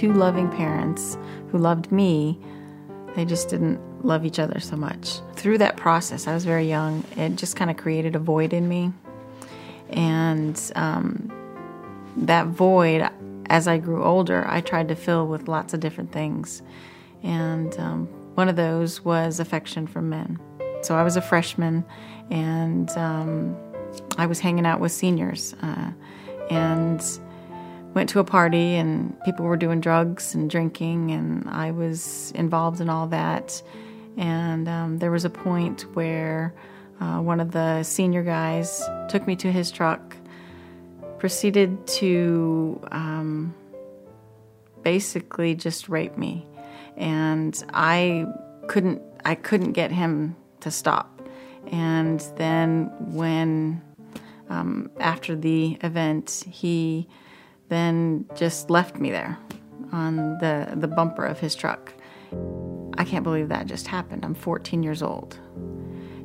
two loving parents who loved me. They just didn't love each other so much. Through that process, I was very young, it just kind of created a void in me. And um, that void, as I grew older, I tried to fill with lots of different things. And um, one of those was affection from men. So I was a freshman and um, I was hanging out with seniors uh, and went to a party and people were doing drugs and drinking and I was involved in all that. And um, there was a point where uh, one of the senior guys took me to his truck, proceeded to um, basically just rape me, and I couldn't I couldn't get him to stop. And then when um, after the event, he then just left me there on the the bumper of his truck. I can't believe that just happened. I'm 14 years old.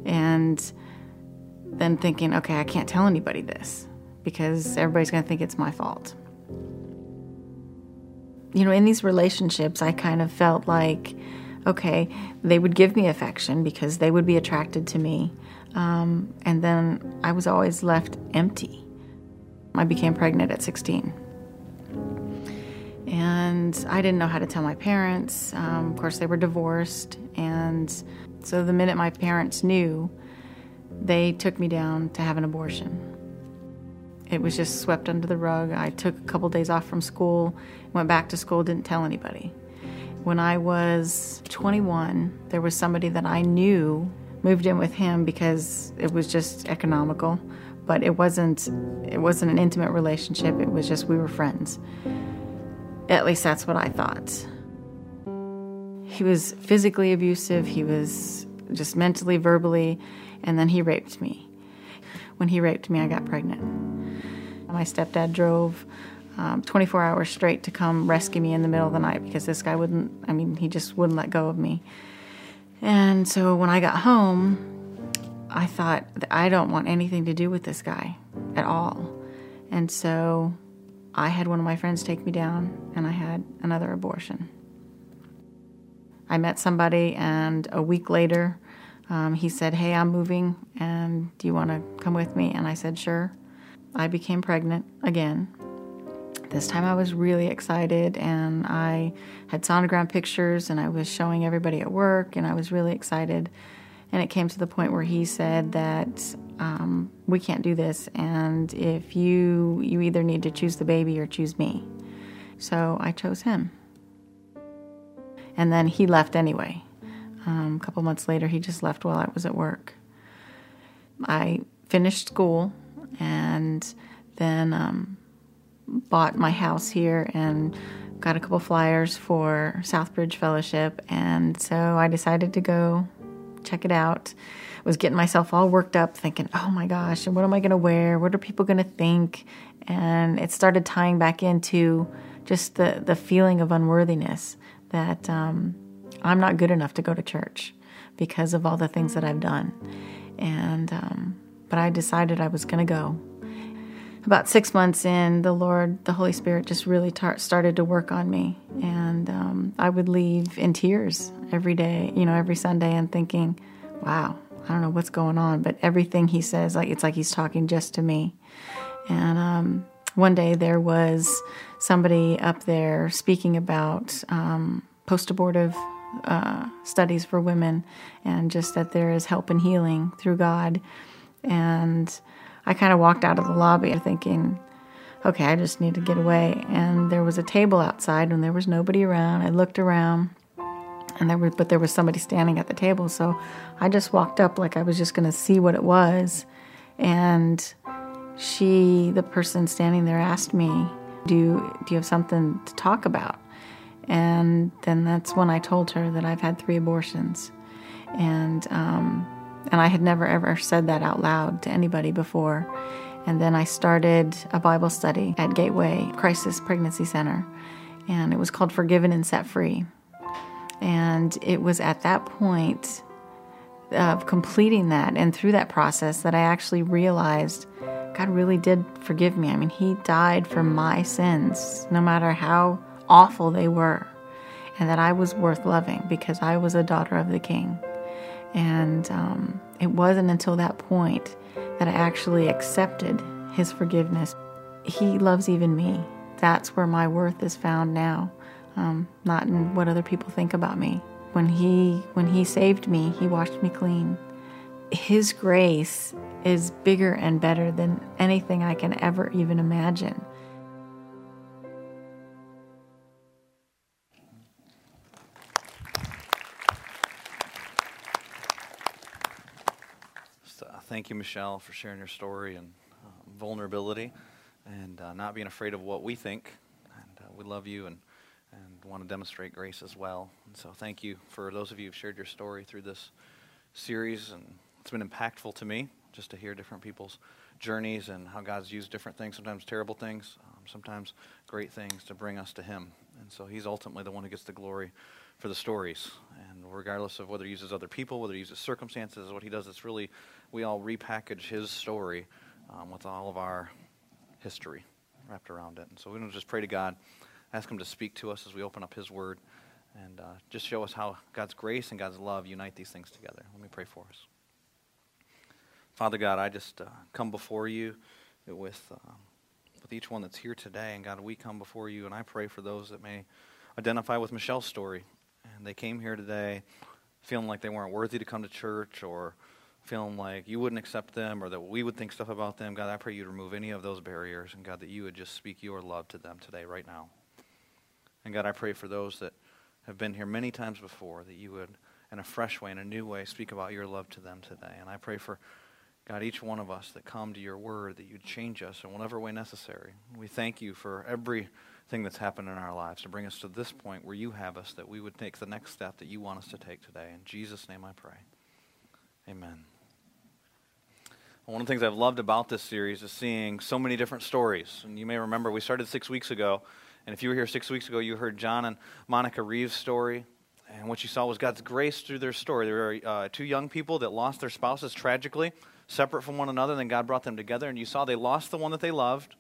And then thinking, okay, I can't tell anybody this because everybody's going to think it's my fault. You know, in these relationships, I kind of felt like, okay, they would give me affection because they would be attracted to me. Um, and then I was always left empty. I became pregnant at 16 and I didn't know how to tell my parents. Um, of course, they were divorced, and so the minute my parents knew, they took me down to have an abortion. It was just swept under the rug. I took a couple days off from school, went back to school, didn't tell anybody. When I was 21, there was somebody that I knew moved in with him because it was just economical, but it wasn't it wasn't an intimate relationship. It was just we were friends. At least that's what I thought. He was physically abusive, he was just mentally, verbally, and then he raped me. When he raped me, I got pregnant. My stepdad drove um, 24 hours straight to come rescue me in the middle of the night because this guy wouldn't, I mean, he just wouldn't let go of me. And so when I got home, I thought, I don't want anything to do with this guy at all. And so I had one of my friends take me down and I had another abortion. I met somebody, and a week later, um, he said, Hey, I'm moving, and do you want to come with me? And I said, Sure. I became pregnant again. This time I was really excited, and I had sonogram pictures, and I was showing everybody at work, and I was really excited. And it came to the point where he said that um, we can't do this, and if you you either need to choose the baby or choose me. So I chose him. And then he left anyway. Um, a couple months later, he just left while I was at work. I finished school and then um, bought my house here and got a couple flyers for Southbridge Fellowship. And so I decided to go check it out. Was getting myself all worked up, thinking, oh my gosh, and what am I going to wear? What are people going to think? And it started tying back into just the, the feeling of unworthiness that um, I'm not good enough to go to church because of all the things that I've done. And, um, but I decided I was going to go. About six months in, the Lord, the Holy Spirit just really tar- started to work on me. And um, I would leave in tears every day, you know, every Sunday, and thinking, wow, I don't know what's going on, but everything he says, like it's like he's talking just to me. And um, one day there was somebody up there speaking about um, post abortive uh, studies for women and just that there is help and healing through God. And I kind of walked out of the lobby thinking, okay, I just need to get away. And there was a table outside and there was nobody around. I looked around and there was, but there was somebody standing at the table. So I just walked up like I was just going to see what it was. And she, the person standing there, asked me, "Do you, do you have something to talk about?" And then that's when I told her that I've had three abortions, and um, and I had never ever said that out loud to anybody before. And then I started a Bible study at Gateway Crisis Pregnancy Center, and it was called Forgiven and Set Free. And it was at that point of completing that and through that process that I actually realized God really did forgive me. I mean, He died for my sins, no matter how awful they were, and that I was worth loving because I was a daughter of the King. And um, it wasn't until that point that I actually accepted His forgiveness. He loves even me. That's where my worth is found now, um, not in what other people think about me. When He when He saved me, He washed me clean. His grace is bigger and better than anything I can ever even imagine. Thank you, Michelle, for sharing your story and uh, vulnerability and uh, not being afraid of what we think. And uh, we love you and, and want to demonstrate grace as well. And so thank you for those of you who've shared your story through this series. And it's been impactful to me just to hear different people's journeys and how God's used different things, sometimes terrible things, um, sometimes great things to bring us to Him. And so He's ultimately the one who gets the glory for the stories. And regardless of whether He uses other people, whether He uses circumstances, what He does, it's really, we all repackage His story um, with all of our history wrapped around it. And so we're going to just pray to God, ask Him to speak to us as we open up His Word, and uh, just show us how God's grace and God's love unite these things together. Let me pray for us. Father God, I just uh, come before you with, uh, with each one that's here today. And God, we come before you, and I pray for those that may identify with Michelle's story. And they came here today feeling like they weren't worthy to come to church or feeling like you wouldn't accept them or that we would think stuff about them. God, I pray you remove any of those barriers. And God, that you would just speak your love to them today, right now. And God, I pray for those that have been here many times before that you would, in a fresh way, in a new way, speak about your love to them today. And I pray for God, each one of us that come to your word, that you'd change us in whatever way necessary. We thank you for everything that's happened in our lives to bring us to this point where you have us, that we would take the next step that you want us to take today. In Jesus' name I pray. Amen. One of the things I've loved about this series is seeing so many different stories. And you may remember we started six weeks ago. And if you were here six weeks ago, you heard John and Monica Reeves' story. And what you saw was God's grace through their story. There were uh, two young people that lost their spouses tragically separate from one another, and then God brought them together. And you saw they lost the one that they loved,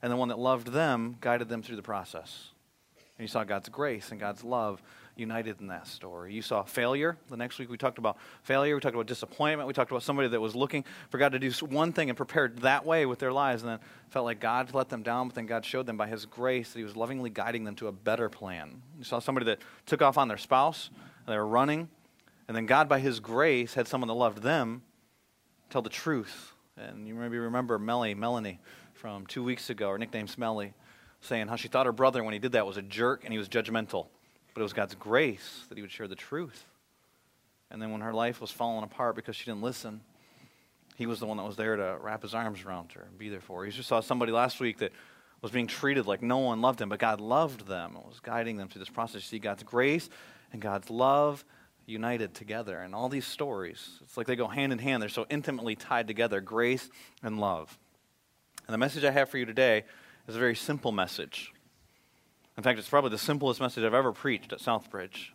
and the one that loved them guided them through the process. And you saw God's grace and God's love united in that story. You saw failure. The next week we talked about failure. We talked about disappointment. We talked about somebody that was looking for God to do one thing and prepared that way with their lives, and then felt like God let them down, but then God showed them by His grace that He was lovingly guiding them to a better plan. You saw somebody that took off on their spouse, and they were running, and then God, by His grace, had someone that loved them tell the truth. And you maybe remember Melly, Melanie from two weeks ago, her nickname Smelly, saying how she thought her brother, when he did that, was a jerk and he was judgmental. But it was God's grace that he would share the truth. And then when her life was falling apart because she didn't listen, he was the one that was there to wrap his arms around her and be there for her. You just saw somebody last week that was being treated like no one loved him, but God loved them and was guiding them through this process. You see God's grace and God's love united together. And all these stories, it's like they go hand in hand. They're so intimately tied together grace and love. And the message I have for you today is a very simple message. In fact, it's probably the simplest message I've ever preached at Southbridge.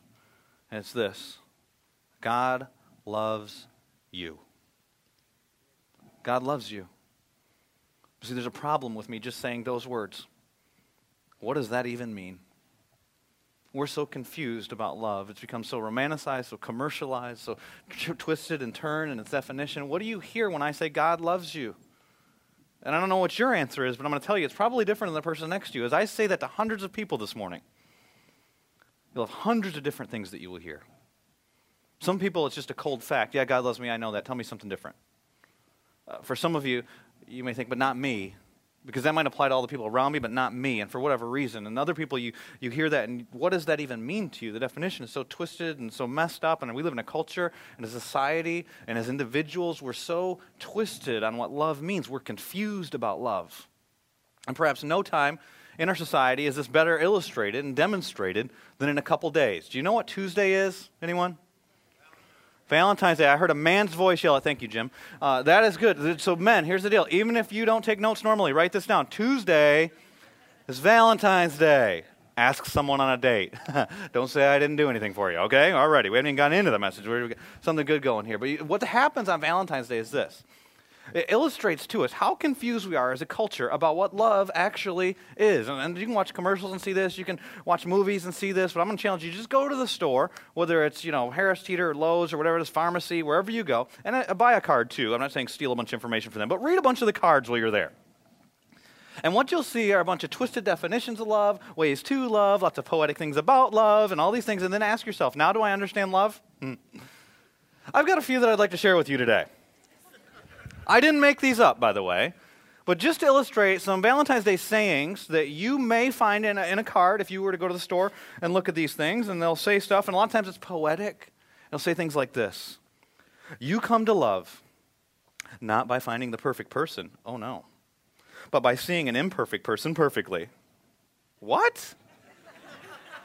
And it's this God loves you. God loves you. See, there's a problem with me just saying those words. What does that even mean? we're so confused about love. It's become so romanticized, so commercialized, so t- twisted and turned in its definition. What do you hear when I say God loves you? And I don't know what your answer is, but I'm going to tell you it's probably different than the person next to you. As I say that to hundreds of people this morning, you'll have hundreds of different things that you will hear. Some people, it's just a cold fact. Yeah, God loves me. I know that. Tell me something different. Uh, for some of you, you may think, but not me because that might apply to all the people around me, but not me, and for whatever reason. And other people, you, you hear that, and what does that even mean to you? The definition is so twisted and so messed up, and we live in a culture and a society, and as individuals, we're so twisted on what love means. We're confused about love. And perhaps no time in our society is this better illustrated and demonstrated than in a couple days. Do you know what Tuesday is? Anyone? Valentine's Day. I heard a man's voice yell out, Thank you, Jim. Uh, that is good. So, men, here's the deal. Even if you don't take notes normally, write this down. Tuesday is Valentine's Day. Ask someone on a date. don't say I didn't do anything for you, okay? Alrighty. We haven't even gotten into the message. Got something good going here. But what happens on Valentine's Day is this It illustrates to us how confused we are as a culture about what love actually is. And, and you can watch commercials and see this. You can watch movies and see this. But I'm going to challenge you: just go to the store, whether it's you know Harris Teeter or Lowe's or whatever it is, pharmacy, wherever you go, and uh, buy a card too. I'm not saying steal a bunch of information from them, but read a bunch of the cards while you're there. And what you'll see are a bunch of twisted definitions of love, ways to love, lots of poetic things about love, and all these things. And then ask yourself, now do I understand love? Hmm. I've got a few that I'd like to share with you today. I didn't make these up, by the way, but just to illustrate some Valentine's Day sayings that you may find in a, in a card if you were to go to the store and look at these things, and they'll say stuff, and a lot of times it's poetic. They'll say things like this You come to love not by finding the perfect person. Oh, no but by seeing an imperfect person perfectly. What?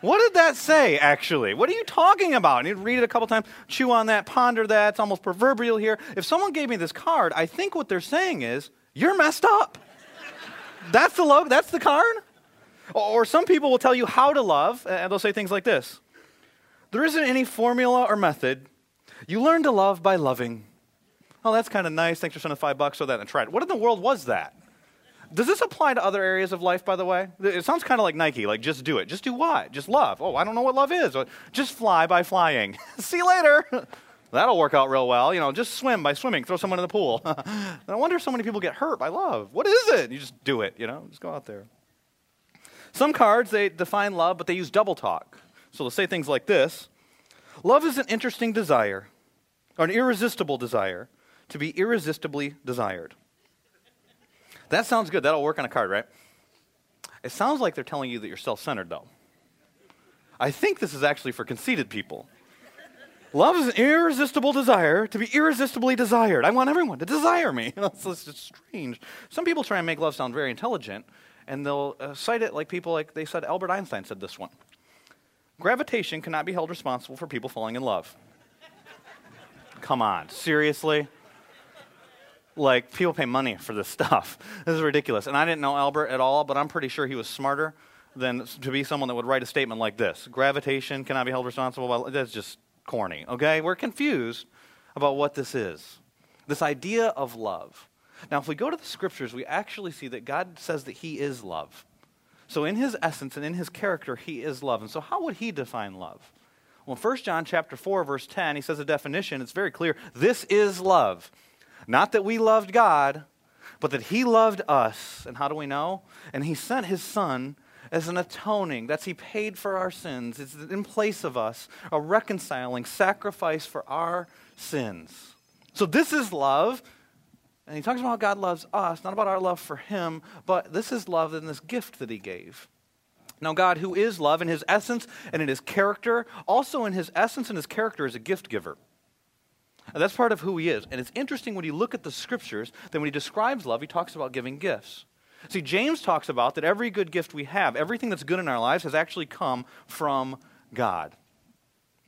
What did that say, actually? What are you talking about? Need to read it a couple times, chew on that, ponder that. It's almost proverbial here. If someone gave me this card, I think what they're saying is, you're messed up. that's the love, that's the card. Or some people will tell you how to love, and they'll say things like this There isn't any formula or method. You learn to love by loving. Oh, that's kind of nice. Thanks for sending five bucks so that and try it. What in the world was that? Does this apply to other areas of life, by the way? It sounds kind of like Nike, like just do it. Just do what? Just love. Oh, I don't know what love is. Just fly by flying. See you later. That'll work out real well. You know, just swim by swimming. Throw someone in the pool. I wonder if so many people get hurt by love. What is it? You just do it, you know, just go out there. Some cards, they define love, but they use double talk. So they'll say things like this Love is an interesting desire, or an irresistible desire, to be irresistibly desired. That sounds good. That'll work on a card, right? It sounds like they're telling you that you're self centered, though. I think this is actually for conceited people. Love is an irresistible desire to be irresistibly desired. I want everyone to desire me. It's, it's just strange. Some people try and make love sound very intelligent, and they'll uh, cite it like people like they said Albert Einstein said this one. Gravitation cannot be held responsible for people falling in love. Come on, seriously? Like people pay money for this stuff. This is ridiculous. And I didn't know Albert at all, but I'm pretty sure he was smarter than to be someone that would write a statement like this. Gravitation cannot be held responsible by that's just corny. Okay? We're confused about what this is. This idea of love. Now, if we go to the scriptures, we actually see that God says that he is love. So in his essence and in his character, he is love. And so how would he define love? Well, in 1 John chapter 4 verse 10, he says a definition, it's very clear. This is love not that we loved God, but that He loved us. And how do we know? And He sent His Son as an atoning. That's He paid for our sins. It's in place of us, a reconciling sacrifice for our sins. So this is love. And he talks about how God loves us, not about our love for him, but this is love in this gift that he gave. Now, God, who is love in his essence and in his character, also in his essence and his character, is a gift giver. And that's part of who he is. And it's interesting when you look at the scriptures that when he describes love, he talks about giving gifts. See, James talks about that every good gift we have, everything that's good in our lives, has actually come from God.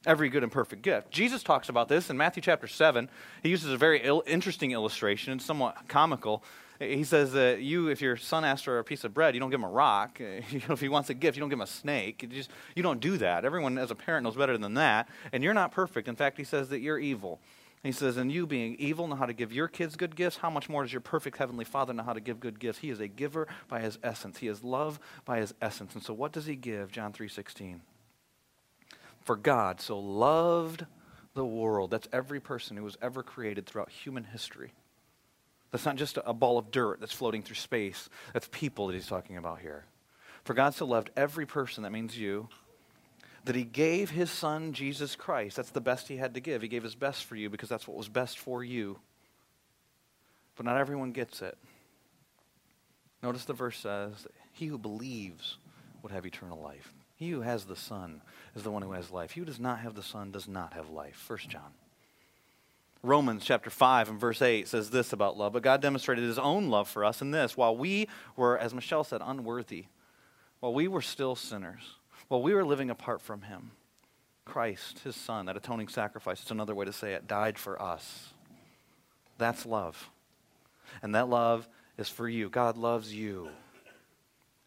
Every good and perfect gift. Jesus talks about this in Matthew chapter 7. He uses a very interesting illustration, and somewhat comical. He says that you, if your son asks for a piece of bread, you don't give him a rock. if he wants a gift, you don't give him a snake. You, just, you don't do that. Everyone, as a parent, knows better than that. And you're not perfect. In fact, he says that you're evil. He says, And you being evil know how to give your kids good gifts, how much more does your perfect heavenly Father know how to give good gifts? He is a giver by his essence. He is love by his essence. And so what does he give? John 3:16. For God so loved the world. That's every person who was ever created throughout human history. That's not just a ball of dirt that's floating through space. That's people that he's talking about here. For God so loved every person, that means you, that he gave his son Jesus Christ. That's the best he had to give. He gave his best for you because that's what was best for you. But not everyone gets it. Notice the verse says, He who believes would have eternal life. He who has the Son is the one who has life. He who does not have the Son does not have life. First John. Romans chapter 5 and verse 8 says this about love. But God demonstrated his own love for us in this while we were, as Michelle said, unworthy, while we were still sinners. Well, we were living apart from him. Christ, his son, that atoning sacrifice, it's another way to say it, died for us. That's love. And that love is for you. God loves you.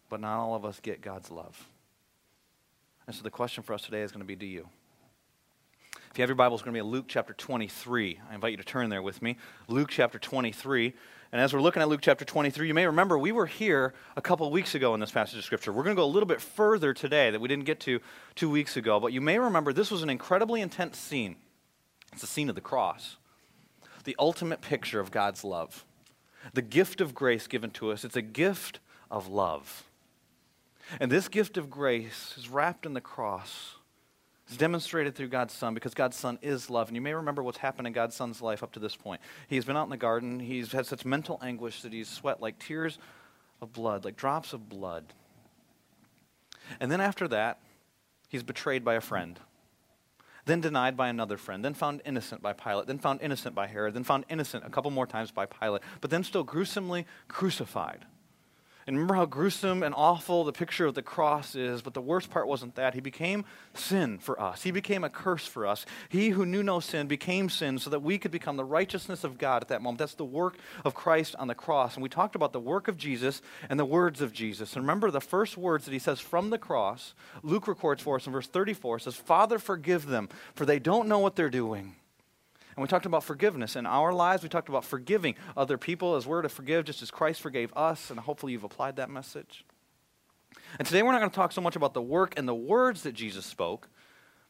But not all of us get God's love. And so the question for us today is going to be do you? If you have your Bible, it's going to be Luke chapter 23. I invite you to turn there with me. Luke chapter 23. And as we're looking at Luke chapter 23, you may remember we were here a couple of weeks ago in this passage of Scripture. We're going to go a little bit further today that we didn't get to two weeks ago. But you may remember this was an incredibly intense scene. It's the scene of the cross, the ultimate picture of God's love, the gift of grace given to us. It's a gift of love. And this gift of grace is wrapped in the cross it's demonstrated through God's Son because God's Son is love. And you may remember what's happened in God's Son's life up to this point. He's been out in the garden. He's had such mental anguish that he's sweat like tears of blood, like drops of blood. And then after that, he's betrayed by a friend, then denied by another friend, then found innocent by Pilate, then found innocent by Herod, then found innocent a couple more times by Pilate, but then still gruesomely crucified. And remember how gruesome and awful the picture of the cross is, but the worst part wasn't that. He became sin for us. He became a curse for us. He who knew no sin became sin so that we could become the righteousness of God at that moment. That's the work of Christ on the cross. And we talked about the work of Jesus and the words of Jesus. And remember the first words that he says from the cross, Luke records for us in verse 34 says, Father, forgive them, for they don't know what they're doing. And we talked about forgiveness in our lives. We talked about forgiving other people as we're to forgive just as Christ forgave us. And hopefully you've applied that message. And today we're not going to talk so much about the work and the words that Jesus spoke.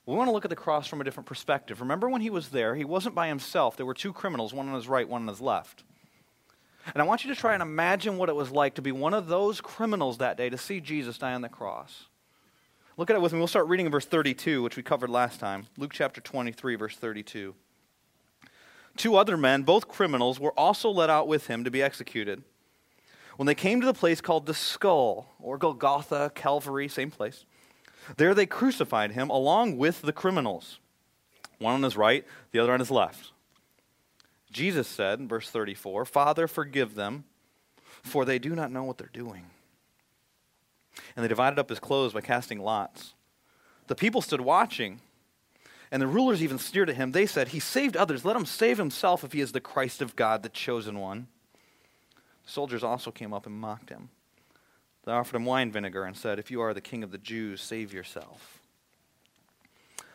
We want to look at the cross from a different perspective. Remember when he was there, he wasn't by himself. There were two criminals, one on his right, one on his left. And I want you to try and imagine what it was like to be one of those criminals that day to see Jesus die on the cross. Look at it with me. We'll start reading in verse 32, which we covered last time. Luke chapter 23, verse 32. Two other men, both criminals, were also led out with him to be executed. When they came to the place called the skull, or Golgotha, Calvary, same place, there they crucified him along with the criminals, one on his right, the other on his left. Jesus said in verse 34, Father, forgive them, for they do not know what they're doing. And they divided up his clothes by casting lots. The people stood watching. And the rulers even sneered at him. They said, He saved others. Let him save himself if he is the Christ of God, the chosen one. The soldiers also came up and mocked him. They offered him wine vinegar and said, If you are the king of the Jews, save yourself.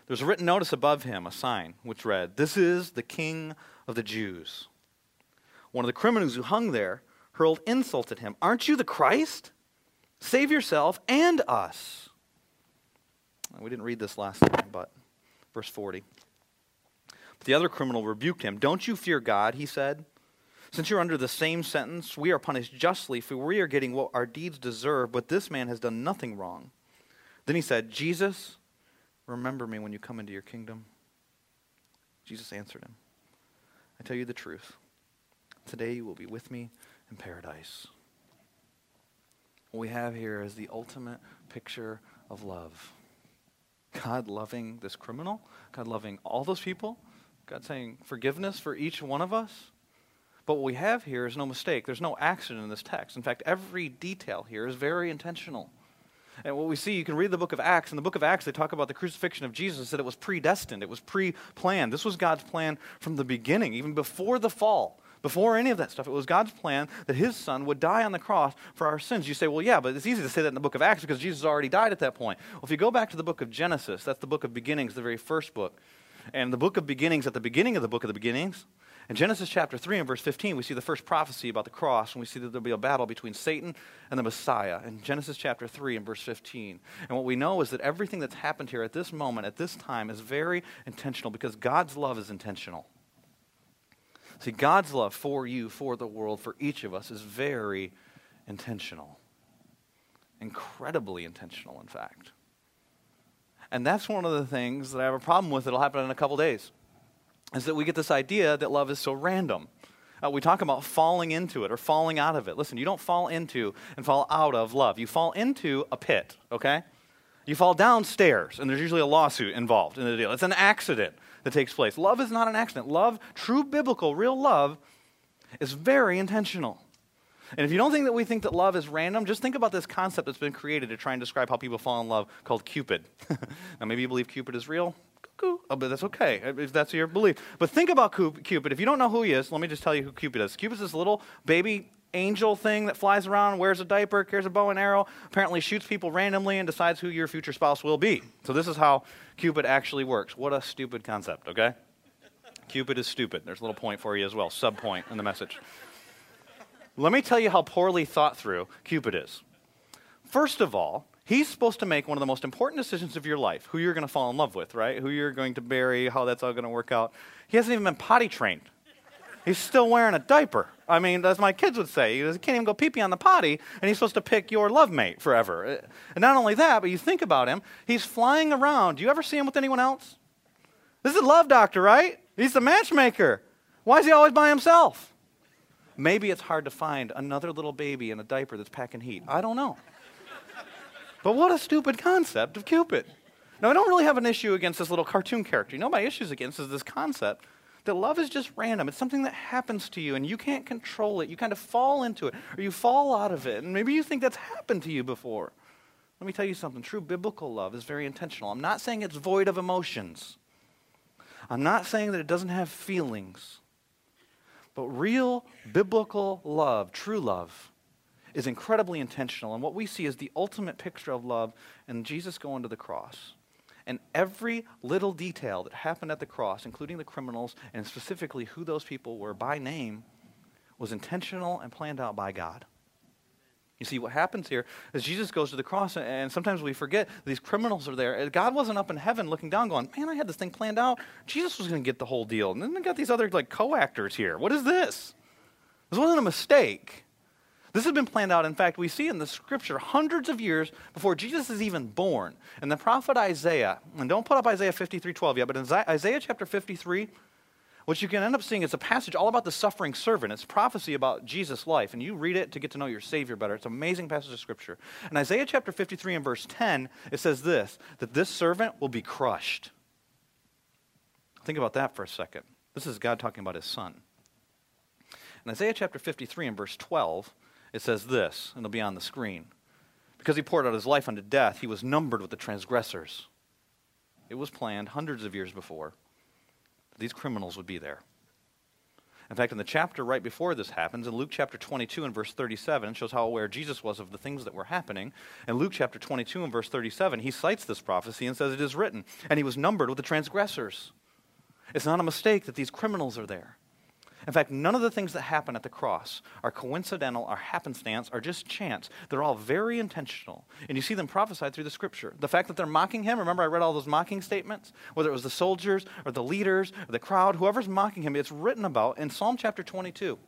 There's a written notice above him, a sign, which read, This is the king of the Jews. One of the criminals who hung there hurled insult at him. Aren't you the Christ? Save yourself and us. We didn't read this last time, but Verse 40. But the other criminal rebuked him. Don't you fear God, he said. Since you're under the same sentence, we are punished justly, for we are getting what our deeds deserve, but this man has done nothing wrong. Then he said, Jesus, remember me when you come into your kingdom. Jesus answered him, I tell you the truth. Today you will be with me in paradise. What we have here is the ultimate picture of love. God loving this criminal, God loving all those people, God saying forgiveness for each one of us. But what we have here is no mistake. There's no accident in this text. In fact, every detail here is very intentional. And what we see, you can read the book of Acts. In the book of Acts, they talk about the crucifixion of Jesus, that it was predestined, it was pre planned. This was God's plan from the beginning, even before the fall. Before any of that stuff, it was God's plan that his son would die on the cross for our sins. You say, well, yeah, but it's easy to say that in the book of Acts because Jesus already died at that point. Well, if you go back to the book of Genesis, that's the book of beginnings, the very first book. And the book of beginnings, at the beginning of the book of the beginnings, in Genesis chapter 3 and verse 15, we see the first prophecy about the cross, and we see that there'll be a battle between Satan and the Messiah in Genesis chapter 3 and verse 15. And what we know is that everything that's happened here at this moment, at this time, is very intentional because God's love is intentional. See, God's love for you, for the world, for each of us is very intentional. Incredibly intentional, in fact. And that's one of the things that I have a problem with that'll happen in a couple days. Is that we get this idea that love is so random. Uh, we talk about falling into it or falling out of it. Listen, you don't fall into and fall out of love. You fall into a pit, okay? You fall downstairs, and there's usually a lawsuit involved in the deal. It's an accident that takes place. Love is not an accident. Love, true biblical, real love, is very intentional. And if you don't think that we think that love is random, just think about this concept that's been created to try and describe how people fall in love called Cupid. now, maybe you believe Cupid is real. Oh, but that's okay if that's your belief. But think about Cupid. If you don't know who he is, let me just tell you who Cupid is. Cupid is this little baby angel thing that flies around, wears a diaper, carries a bow and arrow, apparently shoots people randomly and decides who your future spouse will be. So this is how Cupid actually works. What a stupid concept, okay? Cupid is stupid. There's a little point for you as well, sub point in the message. Let me tell you how poorly thought through Cupid is. First of all, he's supposed to make one of the most important decisions of your life who you're going to fall in love with, right? Who you're going to marry, how that's all going to work out. He hasn't even been potty trained. He's still wearing a diaper. I mean, as my kids would say, he can't even go pee pee on the potty, and he's supposed to pick your love mate forever. Uh, and not only that, but you think about him, he's flying around. Do you ever see him with anyone else? This is a love doctor, right? He's the matchmaker. Why is he always by himself? Maybe it's hard to find another little baby in a diaper that's packing heat. I don't know. But what a stupid concept of Cupid. Now, I don't really have an issue against this little cartoon character. You know, my issues against is this concept that love is just random. It's something that happens to you and you can't control it. You kind of fall into it or you fall out of it. And maybe you think that's happened to you before. Let me tell you something true biblical love is very intentional. I'm not saying it's void of emotions, I'm not saying that it doesn't have feelings. But real biblical love, true love, is incredibly intentional. And what we see is the ultimate picture of love and Jesus going to the cross. And every little detail that happened at the cross, including the criminals and specifically who those people were by name, was intentional and planned out by God. You see, what happens here is Jesus goes to the cross, and sometimes we forget these criminals are there. God wasn't up in heaven looking down, going, "Man, I had this thing planned out. Jesus was going to get the whole deal." And then we got these other like co-actors here. What is this? This wasn't a mistake. This has been planned out. In fact, we see in the scripture hundreds of years before Jesus is even born. And the prophet Isaiah, and don't put up Isaiah 53 12 yet, but in Isaiah chapter 53, what you can end up seeing is a passage all about the suffering servant. It's prophecy about Jesus' life. And you read it to get to know your Savior better. It's an amazing passage of Scripture. In Isaiah chapter 53 and verse 10, it says this that this servant will be crushed. Think about that for a second. This is God talking about his son. In Isaiah chapter 53 and verse 12, it says this, and it'll be on the screen. Because he poured out his life unto death, he was numbered with the transgressors. It was planned hundreds of years before these criminals would be there. In fact, in the chapter right before this happens, in Luke chapter 22 and verse 37, shows how aware Jesus was of the things that were happening. In Luke chapter 22 and verse 37, he cites this prophecy and says, It is written, and he was numbered with the transgressors. It's not a mistake that these criminals are there. In fact, none of the things that happen at the cross are coincidental, are happenstance, are just chance. They're all very intentional. And you see them prophesied through the scripture. The fact that they're mocking him, remember I read all those mocking statements? Whether it was the soldiers or the leaders or the crowd, whoever's mocking him, it's written about in Psalm chapter 22.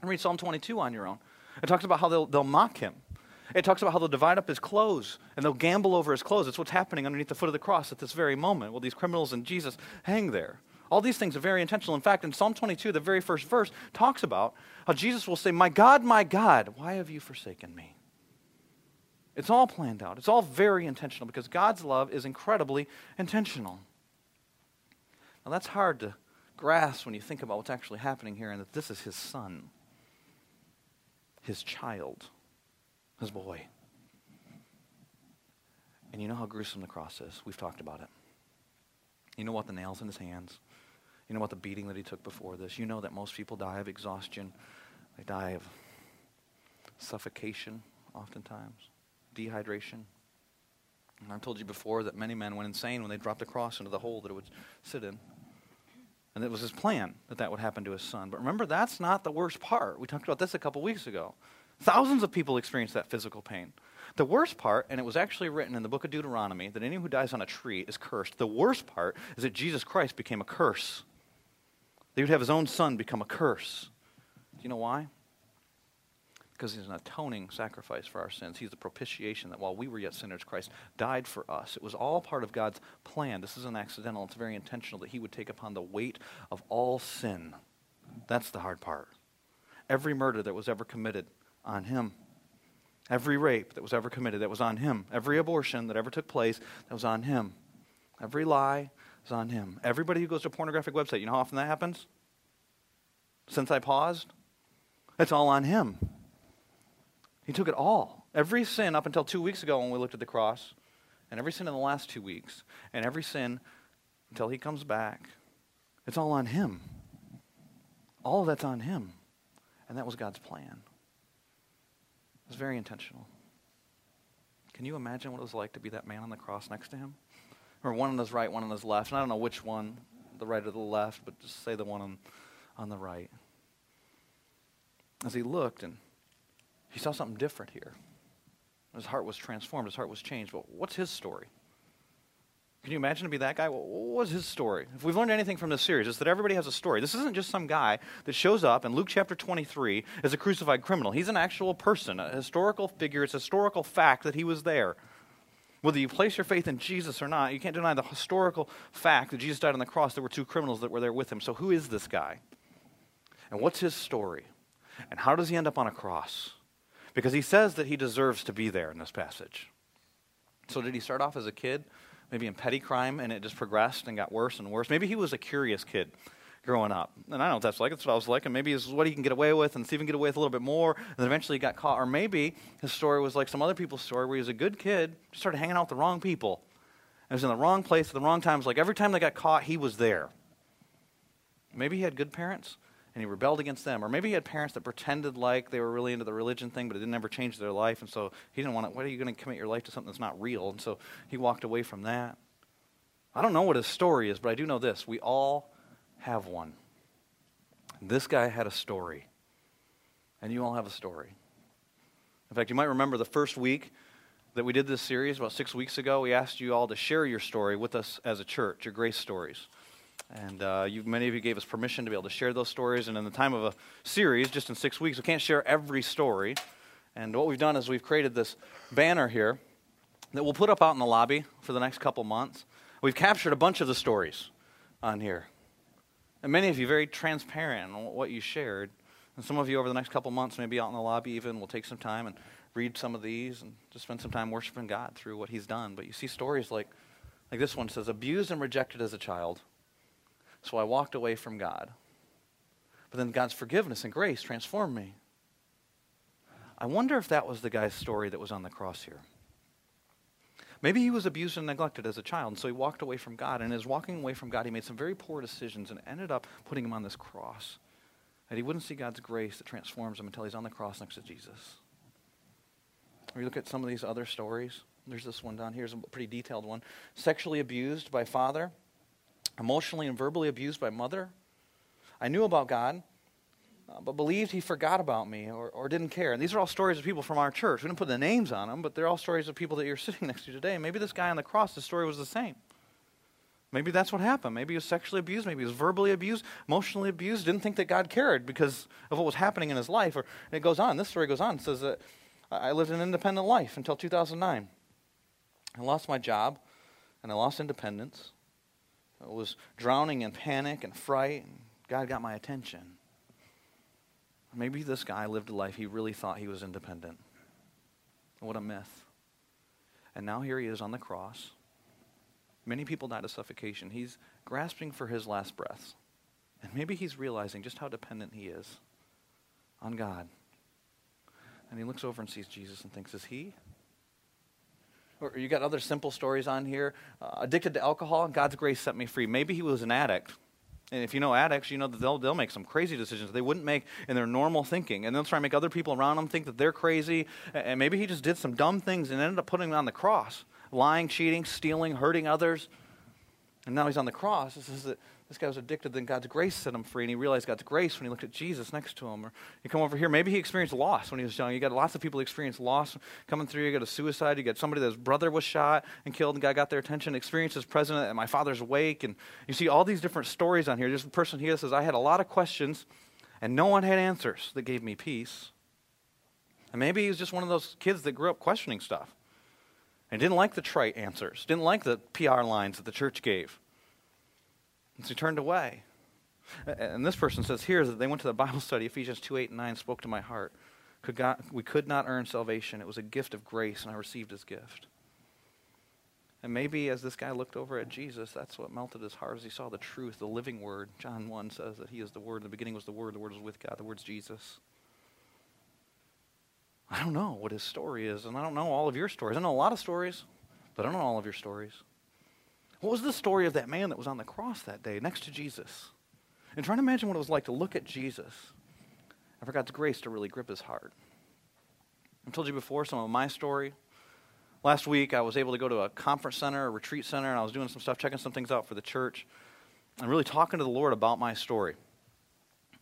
And read Psalm 22 on your own. It talks about how they'll, they'll mock him. It talks about how they'll divide up his clothes and they'll gamble over his clothes. It's what's happening underneath the foot of the cross at this very moment. Well, these criminals and Jesus hang there. All these things are very intentional. In fact, in Psalm 22, the very first verse talks about how Jesus will say, My God, my God, why have you forsaken me? It's all planned out. It's all very intentional because God's love is incredibly intentional. Now, that's hard to grasp when you think about what's actually happening here and that this is his son, his child, his boy. And you know how gruesome the cross is. We've talked about it. You know what? The nails in his hands. You know about the beating that he took before this? You know that most people die of exhaustion. They die of suffocation, oftentimes, dehydration. And I've told you before that many men went insane when they dropped the cross into the hole that it would sit in. And it was his plan that that would happen to his son. But remember, that's not the worst part. We talked about this a couple weeks ago. Thousands of people experience that physical pain. The worst part, and it was actually written in the book of Deuteronomy, that anyone who dies on a tree is cursed. The worst part is that Jesus Christ became a curse that he would have his own son become a curse. Do you know why? Because he's an atoning sacrifice for our sins. He's the propitiation that while we were yet sinners, Christ died for us. It was all part of God's plan. This isn't accidental, it's very intentional that he would take upon the weight of all sin. That's the hard part. Every murder that was ever committed on him. Every rape that was ever committed that was on him. Every abortion that ever took place that was on him. Every lie is on him. Everybody who goes to a pornographic website, you know how often that happens? Since I paused? It's all on him. He took it all. Every sin up until two weeks ago when we looked at the cross, and every sin in the last two weeks, and every sin until he comes back, it's all on him. All of that's on him. And that was God's plan. It was very intentional. Can you imagine what it was like to be that man on the cross next to him? Or one on his right, one on his left. And I don't know which one, the right or the left, but just say the one on, on the right. As he looked and he saw something different here. His heart was transformed, his heart was changed. But what's his story? Can you imagine to be that guy? What was his story? If we've learned anything from this series, it's that everybody has a story. This isn't just some guy that shows up in Luke chapter 23 as a crucified criminal. He's an actual person, a historical figure. It's a historical fact that he was there. Whether you place your faith in Jesus or not, you can't deny the historical fact that Jesus died on the cross. There were two criminals that were there with him. So, who is this guy? And what's his story? And how does he end up on a cross? Because he says that he deserves to be there in this passage. So, did he start off as a kid, maybe in petty crime, and it just progressed and got worse and worse? Maybe he was a curious kid growing up. And I don't know what that's like. That's what I was like. And maybe is what he can get away with and see if he can get away with a little bit more. And then eventually he got caught. Or maybe his story was like some other people's story where he was a good kid, just started hanging out with the wrong people. And was in the wrong place at the wrong times. Like every time they got caught, he was there. Maybe he had good parents and he rebelled against them. Or maybe he had parents that pretended like they were really into the religion thing, but it didn't ever change their life. And so he didn't want to, why are you going to commit your life to something that's not real? And so he walked away from that. I don't know what his story is, but I do know this. We all have one. This guy had a story. And you all have a story. In fact, you might remember the first week that we did this series, about six weeks ago, we asked you all to share your story with us as a church, your grace stories. And uh, you, many of you gave us permission to be able to share those stories. And in the time of a series, just in six weeks, we can't share every story. And what we've done is we've created this banner here that we'll put up out in the lobby for the next couple months. We've captured a bunch of the stories on here. And many of you very transparent on what you shared. And some of you over the next couple months, maybe out in the lobby even, will take some time and read some of these and just spend some time worshiping God through what He's done. But you see stories like, like this one says, abused and rejected as a child so I walked away from God. But then God's forgiveness and grace transformed me. I wonder if that was the guy's story that was on the cross here. Maybe he was abused and neglected as a child, and so he walked away from God. And as walking away from God, he made some very poor decisions and ended up putting him on this cross. And he wouldn't see God's grace that transforms him until he's on the cross next to Jesus. Or you look at some of these other stories. There's this one down here, it's a pretty detailed one. Sexually abused by father, emotionally and verbally abused by mother. I knew about God, uh, but believed he forgot about me or, or didn't care. And these are all stories of people from our church. We didn't put the names on them, but they're all stories of people that you're sitting next to today. Maybe this guy on the cross, the story was the same. Maybe that's what happened. Maybe he was sexually abused. Maybe he was verbally abused, emotionally abused, didn't think that God cared because of what was happening in his life. Or it goes on. This story goes on. It says that I lived an independent life until 2009. I lost my job and I lost independence. I was drowning in panic and fright, and God got my attention. Maybe this guy lived a life he really thought he was independent. What a myth. And now here he is on the cross. Many people died of suffocation. He's grasping for his last breaths. And maybe he's realizing just how dependent he is on God. And he looks over and sees Jesus and thinks, Is he? Or you got other simple stories on here. Uh, addicted to alcohol, God's grace set me free. Maybe he was an addict. And if you know addicts, you know that they'll, they'll make some crazy decisions they wouldn't make in their normal thinking. And they'll try and make other people around them think that they're crazy. And maybe he just did some dumb things and ended up putting them on the cross lying, cheating, stealing, hurting others. And now he's on the cross. It says that this guy was addicted, then God's grace set him free, and he realized God's grace when he looked at Jesus next to him. Or you come over here, maybe he experienced loss when he was young. You got lots of people experience loss coming through. You got a suicide. You got somebody that's brother was shot and killed, and God got their attention. Experience as president at my father's wake, and you see all these different stories on here. There's a person here that says, "I had a lot of questions, and no one had answers that gave me peace." And maybe he was just one of those kids that grew up questioning stuff and didn't like the trite answers, didn't like the PR lines that the church gave. And so he turned away. And this person says here that they went to the Bible study, Ephesians 2 8 and 9 spoke to my heart. Could God, we could not earn salvation. It was a gift of grace, and I received his gift. And maybe as this guy looked over at Jesus, that's what melted his heart as he saw the truth, the living word. John 1 says that he is the Word. In the beginning was the Word, the Word was with God, the Word's Jesus. I don't know what his story is, and I don't know all of your stories. I know a lot of stories, but I don't know all of your stories. What was the story of that man that was on the cross that day next to Jesus? And trying to imagine what it was like to look at Jesus and for God's grace to really grip his heart. I've told you before some of my story. Last week, I was able to go to a conference center, a retreat center, and I was doing some stuff, checking some things out for the church, and really talking to the Lord about my story.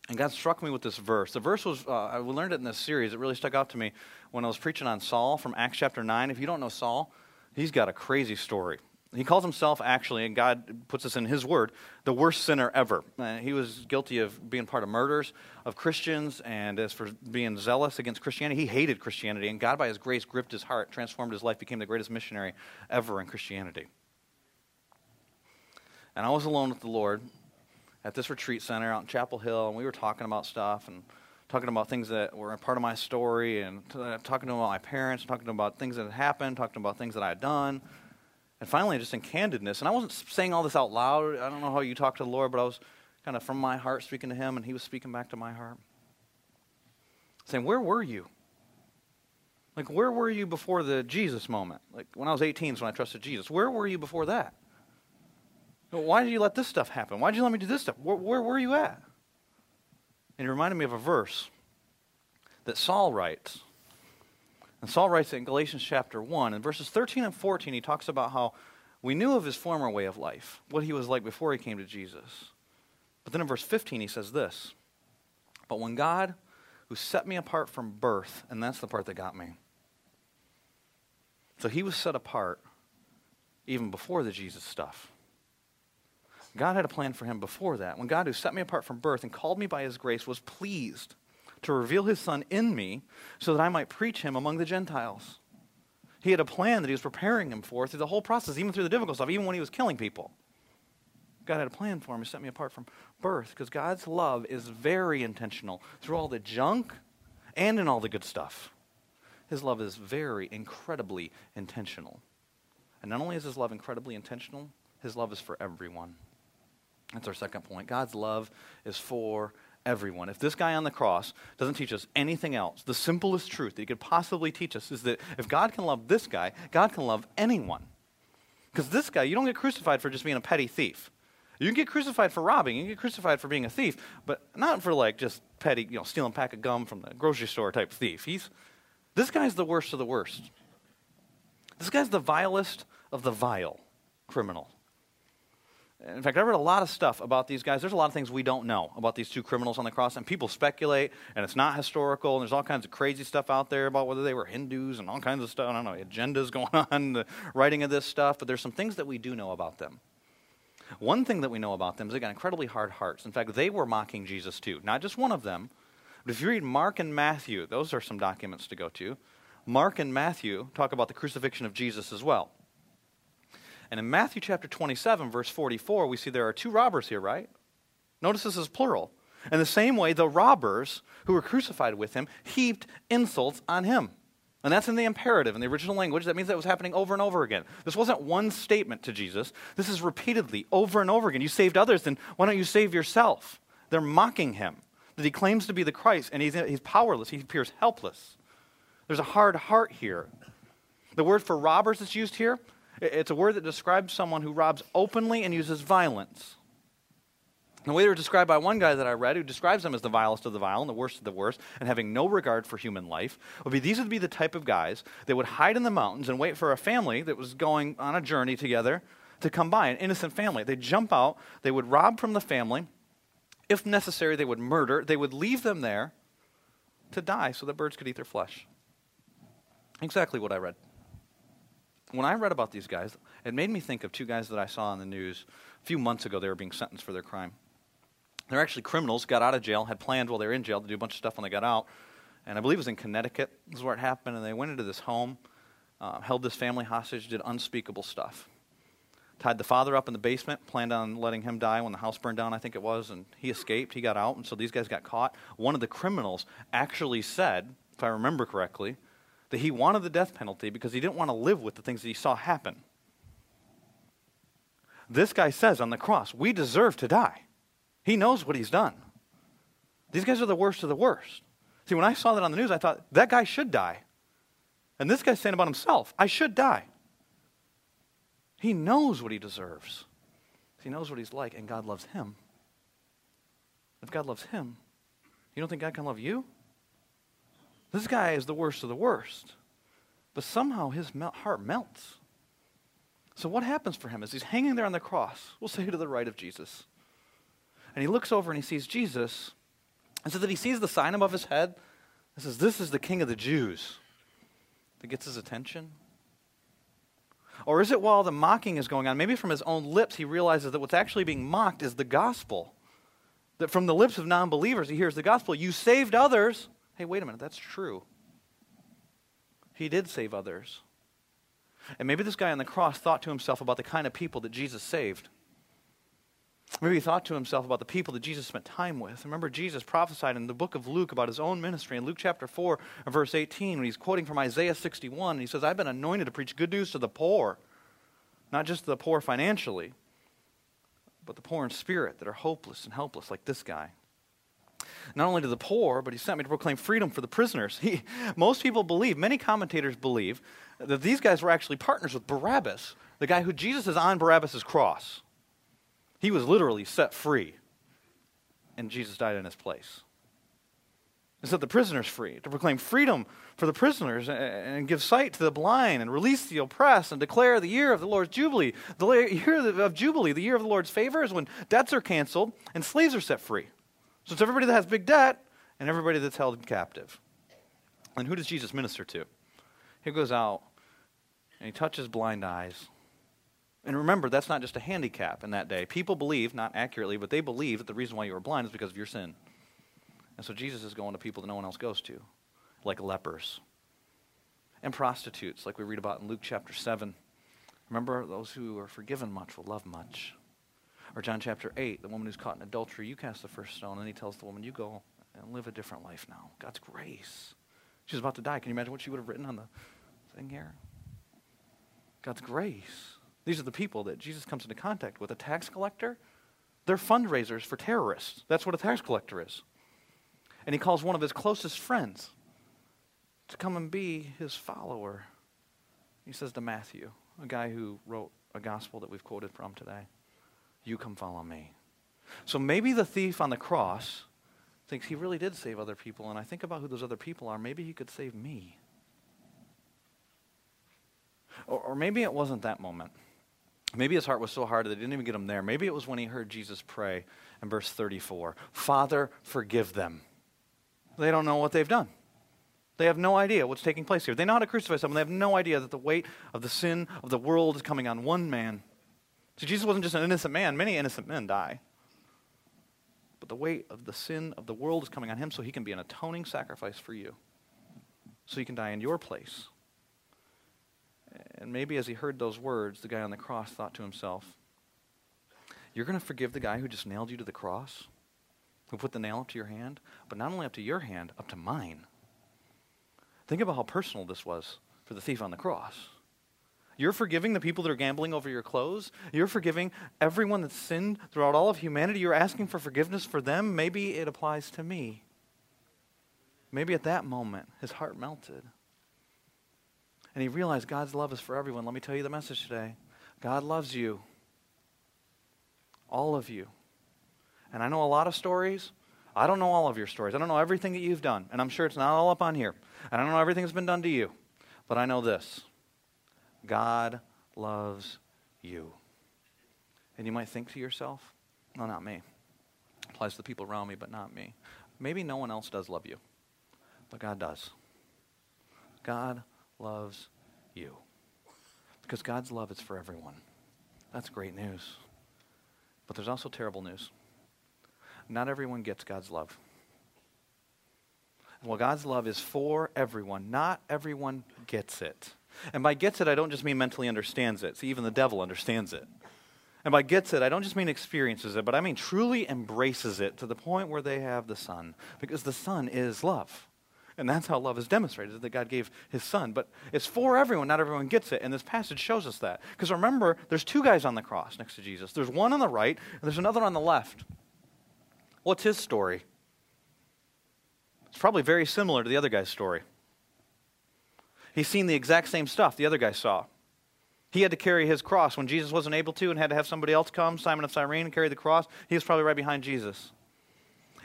And God struck me with this verse. The verse was, uh, I learned it in this series. It really stuck out to me when I was preaching on Saul from Acts chapter 9. If you don't know Saul, he's got a crazy story. He calls himself, actually, and God puts this in his word, the worst sinner ever. Uh, he was guilty of being part of murders of Christians, and as for being zealous against Christianity, he hated Christianity, and God, by his grace, gripped his heart, transformed his life, became the greatest missionary ever in Christianity. And I was alone with the Lord at this retreat center out in Chapel Hill, and we were talking about stuff and talking about things that were a part of my story, and t- talking to him about my parents, talking to him about things that had happened, talking about things that I had done and finally, just in candidness, and I wasn't saying all this out loud. I don't know how you talk to the Lord, but I was kind of from my heart speaking to Him, and He was speaking back to my heart. Saying, Where were you? Like, where were you before the Jesus moment? Like, when I was 18 is when I trusted Jesus. Where were you before that? Why did you let this stuff happen? Why did you let me do this stuff? Where, where were you at? And he reminded me of a verse that Saul writes and Saul writes in Galatians chapter 1, in verses 13 and 14, he talks about how we knew of his former way of life, what he was like before he came to Jesus. But then in verse 15, he says this But when God, who set me apart from birth, and that's the part that got me. So he was set apart even before the Jesus stuff. God had a plan for him before that. When God, who set me apart from birth and called me by his grace, was pleased to reveal his son in me so that I might preach him among the Gentiles. He had a plan that he was preparing him for through the whole process, even through the difficult stuff, even when he was killing people. God had a plan for him. He set me apart from birth because God's love is very intentional through all the junk and in all the good stuff. His love is very, incredibly intentional. And not only is his love incredibly intentional, his love is for everyone. That's our second point. God's love is for everyone. If this guy on the cross doesn't teach us anything else, the simplest truth that he could possibly teach us is that if God can love this guy, God can love anyone. Because this guy, you don't get crucified for just being a petty thief. You can get crucified for robbing, you can get crucified for being a thief, but not for like just petty, you know, stealing a pack of gum from the grocery store type thief. He's this guy's the worst of the worst. This guy's the vilest of the vile criminal. In fact, I read a lot of stuff about these guys. There's a lot of things we don't know about these two criminals on the cross, and people speculate, and it's not historical, and there's all kinds of crazy stuff out there about whether they were Hindus and all kinds of stuff. I don't know, agendas going on, the writing of this stuff, but there's some things that we do know about them. One thing that we know about them is they got incredibly hard hearts. In fact, they were mocking Jesus too. Not just one of them, but if you read Mark and Matthew, those are some documents to go to. Mark and Matthew talk about the crucifixion of Jesus as well. And in Matthew chapter 27, verse 44, we see there are two robbers here, right? Notice this is plural. In the same way, the robbers who were crucified with him heaped insults on him. And that's in the imperative, in the original language. That means that was happening over and over again. This wasn't one statement to Jesus. This is repeatedly, over and over again. You saved others, then why don't you save yourself? They're mocking him that he claims to be the Christ, and he's, he's powerless. He appears helpless. There's a hard heart here. The word for robbers that's used here it's a word that describes someone who robs openly and uses violence. The way they were described by one guy that I read, who describes them as the vilest of the vile and the worst of the worst, and having no regard for human life, would be these would be the type of guys that would hide in the mountains and wait for a family that was going on a journey together to come by, an innocent family. They'd jump out, they would rob from the family. If necessary, they would murder. They would leave them there to die so that birds could eat their flesh. Exactly what I read when I read about these guys, it made me think of two guys that I saw on the news a few months ago. They were being sentenced for their crime. They're actually criminals, got out of jail, had planned while they were in jail to do a bunch of stuff when they got out. And I believe it was in Connecticut, this is where it happened. And they went into this home, uh, held this family hostage, did unspeakable stuff. Tied the father up in the basement, planned on letting him die when the house burned down, I think it was, and he escaped. He got out, and so these guys got caught. One of the criminals actually said, if I remember correctly, that he wanted the death penalty because he didn't want to live with the things that he saw happen. This guy says on the cross, We deserve to die. He knows what he's done. These guys are the worst of the worst. See, when I saw that on the news, I thought, that guy should die. And this guy's saying about himself, I should die. He knows what he deserves. He knows what he's like, and God loves him. If God loves him, you don't think God can love you? This guy is the worst of the worst. But somehow his heart melts. So, what happens for him is he's hanging there on the cross, we'll say to the right of Jesus. And he looks over and he sees Jesus. And so that he sees the sign above his head that says, This is the King of the Jews. That gets his attention. Or is it while the mocking is going on, maybe from his own lips, he realizes that what's actually being mocked is the gospel? That from the lips of non believers, he hears the gospel. You saved others. Hey, wait a minute, that's true. He did save others. And maybe this guy on the cross thought to himself about the kind of people that Jesus saved. Maybe he thought to himself about the people that Jesus spent time with. Remember, Jesus prophesied in the book of Luke about his own ministry in Luke chapter 4 verse 18 when he's quoting from Isaiah 61. And he says, I've been anointed to preach good news to the poor, not just the poor financially, but the poor in spirit that are hopeless and helpless, like this guy. Not only to the poor, but he sent me to proclaim freedom for the prisoners. He, most people believe, many commentators believe, that these guys were actually partners with Barabbas, the guy who Jesus is on Barabbas' cross. He was literally set free, and Jesus died in his place. And set the prisoners free, to proclaim freedom for the prisoners and give sight to the blind and release the oppressed and declare the year of the Lord's Jubilee. The year of Jubilee, the year of the Lord's favor, is when debts are canceled and slaves are set free. So it's everybody that has big debt and everybody that's held captive. And who does Jesus minister to? He goes out and he touches blind eyes and remember, that's not just a handicap in that day. People believe, not accurately, but they believe that the reason why you were blind is because of your sin. And so Jesus is going to people that no one else goes to, like lepers and prostitutes, like we read about in Luke chapter 7. Remember, those who are forgiven much will love much. Or John chapter 8, the woman who's caught in adultery, you cast the first stone. And he tells the woman, You go and live a different life now. God's grace. She's about to die. Can you imagine what she would have written on the thing here? God's grace. These are the people that Jesus comes into contact with. A tax collector, they're fundraisers for terrorists. That's what a tax collector is. And he calls one of his closest friends to come and be his follower. He says to Matthew, a guy who wrote a gospel that we've quoted from today, You come follow me. So maybe the thief on the cross thinks he really did save other people, and I think about who those other people are. Maybe he could save me. Or, or maybe it wasn't that moment. Maybe his heart was so hard that they didn't even get him there. Maybe it was when he heard Jesus pray in verse 34 Father, forgive them. They don't know what they've done. They have no idea what's taking place here. They know how to crucify someone. They have no idea that the weight of the sin of the world is coming on one man. So Jesus wasn't just an innocent man. Many innocent men die. But the weight of the sin of the world is coming on him so he can be an atoning sacrifice for you. So he can die in your place. And maybe as he heard those words, the guy on the cross thought to himself, You're going to forgive the guy who just nailed you to the cross? Who put the nail up to your hand? But not only up to your hand, up to mine. Think about how personal this was for the thief on the cross. You're forgiving the people that are gambling over your clothes. You're forgiving everyone that's sinned throughout all of humanity. You're asking for forgiveness for them. Maybe it applies to me. Maybe at that moment, his heart melted and he realized God's love is for everyone. Let me tell you the message today God loves you, all of you. And I know a lot of stories. I don't know all of your stories. I don't know everything that you've done. And I'm sure it's not all up on here. And I don't know everything that's been done to you. But I know this God loves you. And you might think to yourself, no, not me. Applies to the people around me, but not me. Maybe no one else does love you, but God does. God loves you. Because God's love is for everyone. That's great news. But there's also terrible news. Not everyone gets God's love. Well, God's love is for everyone. Not everyone gets it. And by gets it, I don't just mean mentally understands it. See, even the devil understands it. And by gets it, I don't just mean experiences it, but I mean truly embraces it to the point where they have the Son. Because the Son is love. And that's how love is demonstrated, that God gave his son. But it's for everyone, not everyone gets it. And this passage shows us that. Because remember, there's two guys on the cross next to Jesus. There's one on the right, and there's another on the left. What's his story? It's probably very similar to the other guy's story. He's seen the exact same stuff the other guy saw. He had to carry his cross when Jesus wasn't able to and had to have somebody else come, Simon of Cyrene, carry the cross. He was probably right behind Jesus.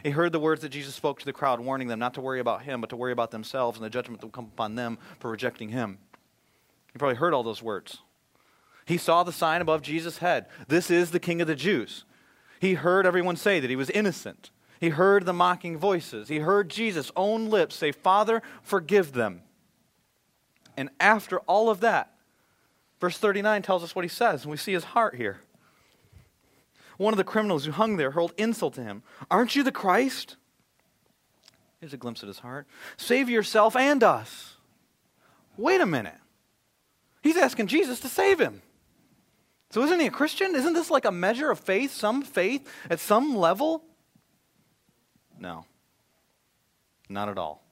He heard the words that Jesus spoke to the crowd, warning them not to worry about him, but to worry about themselves and the judgment that will come upon them for rejecting him. He probably heard all those words. He saw the sign above Jesus' head. This is the King of the Jews. He heard everyone say that he was innocent. He heard the mocking voices. He heard Jesus' own lips say, Father, forgive them. And after all of that, verse 39 tells us what he says, and we see his heart here. One of the criminals who hung there hurled insult to him. Aren't you the Christ? Here's a glimpse at his heart. Save yourself and us. Wait a minute. He's asking Jesus to save him. So isn't he a Christian? Isn't this like a measure of faith, some faith at some level? No. Not at all.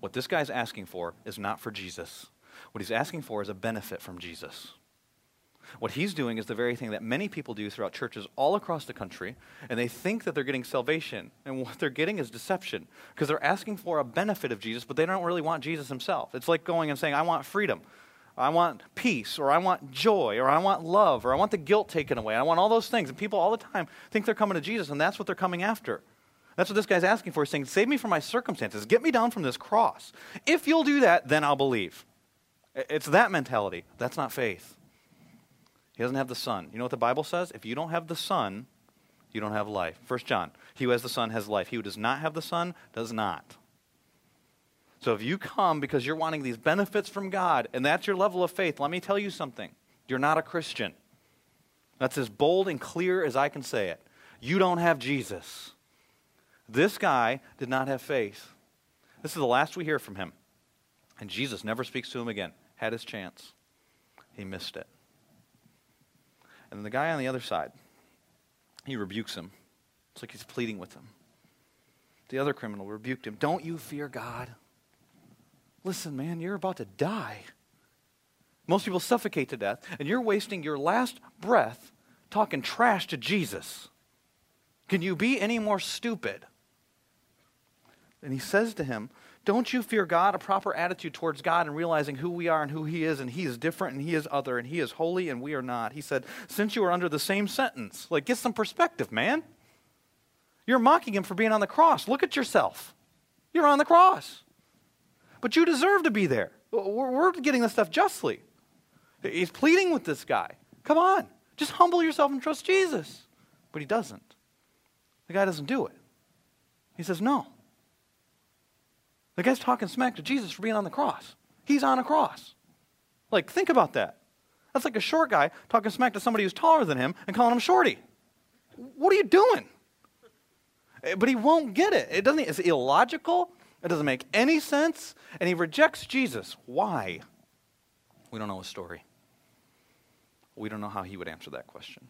What this guy's asking for is not for Jesus. What he's asking for is a benefit from Jesus. What he's doing is the very thing that many people do throughout churches all across the country, and they think that they're getting salvation. And what they're getting is deception because they're asking for a benefit of Jesus, but they don't really want Jesus himself. It's like going and saying, I want freedom. I want peace, or I want joy, or I want love, or I want the guilt taken away. I want all those things. And people all the time think they're coming to Jesus, and that's what they're coming after. That's what this guy's asking for. He's saying, Save me from my circumstances. Get me down from this cross. If you'll do that, then I'll believe. It's that mentality. That's not faith. He doesn't have the Son. You know what the Bible says? If you don't have the Son, you don't have life. First John, he who has the Son has life. He who does not have the Son does not. So if you come because you're wanting these benefits from God, and that's your level of faith, let me tell you something. You're not a Christian. That's as bold and clear as I can say it. You don't have Jesus. This guy did not have faith. This is the last we hear from him. And Jesus never speaks to him again. Had his chance. He missed it. And then the guy on the other side, he rebukes him. It's like he's pleading with him. The other criminal rebuked him. Don't you fear God? Listen, man, you're about to die. Most people suffocate to death, and you're wasting your last breath talking trash to Jesus. Can you be any more stupid? And he says to him, don't you fear God? A proper attitude towards God and realizing who we are and who He is, and He is different and He is other and He is holy and we are not. He said, Since you are under the same sentence, like get some perspective, man. You're mocking Him for being on the cross. Look at yourself. You're on the cross. But you deserve to be there. We're, getting this stuff justly. He's pleading with this guy. Come on, just humble yourself and trust Jesus. But he doesn't. The guy doesn't do it. He says, No. The guy's talking smack to Jesus for being on the cross. He's on a cross. Like, think about that. That's like a short guy talking smack to somebody who's taller than him and calling him shorty. What are you doing? Eh, but he won't get it. It doesn't. It's illogical. It doesn't make any sense. And he rejects Jesus. Why? We don't know his story. We don't know how he would answer that question.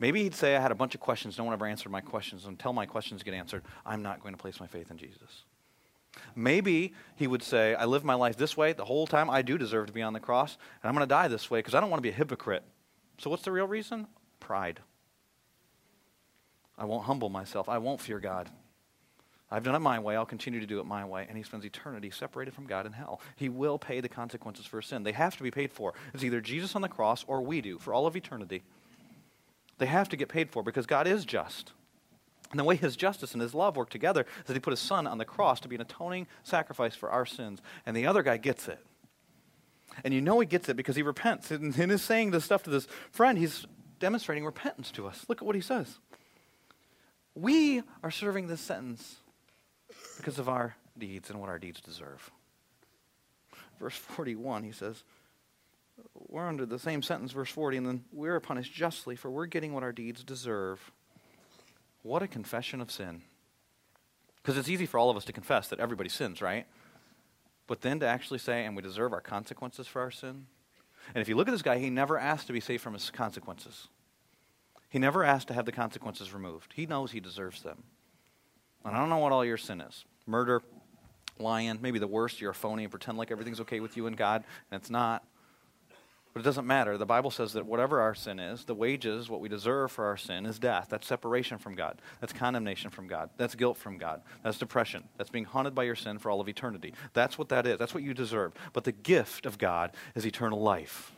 Maybe he'd say, I had a bunch of questions. No one ever answered my questions. Until my questions get answered, I'm not going to place my faith in Jesus. Maybe he would say, I live my life this way the whole time. I do deserve to be on the cross, and I'm going to die this way because I don't want to be a hypocrite. So, what's the real reason? Pride. I won't humble myself. I won't fear God. I've done it my way. I'll continue to do it my way. And he spends eternity separated from God in hell. He will pay the consequences for sin. They have to be paid for. It's either Jesus on the cross or we do for all of eternity. They have to get paid for because God is just. And the way his justice and his love work together is that he put his son on the cross to be an atoning sacrifice for our sins. And the other guy gets it. And you know he gets it because he repents. And in his saying this stuff to this friend, he's demonstrating repentance to us. Look at what he says. We are serving this sentence because of our deeds and what our deeds deserve. Verse 41, he says, We're under the same sentence, verse 40, and then we're punished justly, for we're getting what our deeds deserve. What a confession of sin. Because it's easy for all of us to confess that everybody sins, right? But then to actually say, and we deserve our consequences for our sin. And if you look at this guy, he never asked to be saved from his consequences. He never asked to have the consequences removed. He knows he deserves them. And I don't know what all your sin is murder, lying, maybe the worst, you're a phony and pretend like everything's okay with you and God, and it's not. But it doesn't matter. The Bible says that whatever our sin is, the wages, what we deserve for our sin, is death. That's separation from God. That's condemnation from God. That's guilt from God. That's depression. That's being haunted by your sin for all of eternity. That's what that is. That's what you deserve. But the gift of God is eternal life.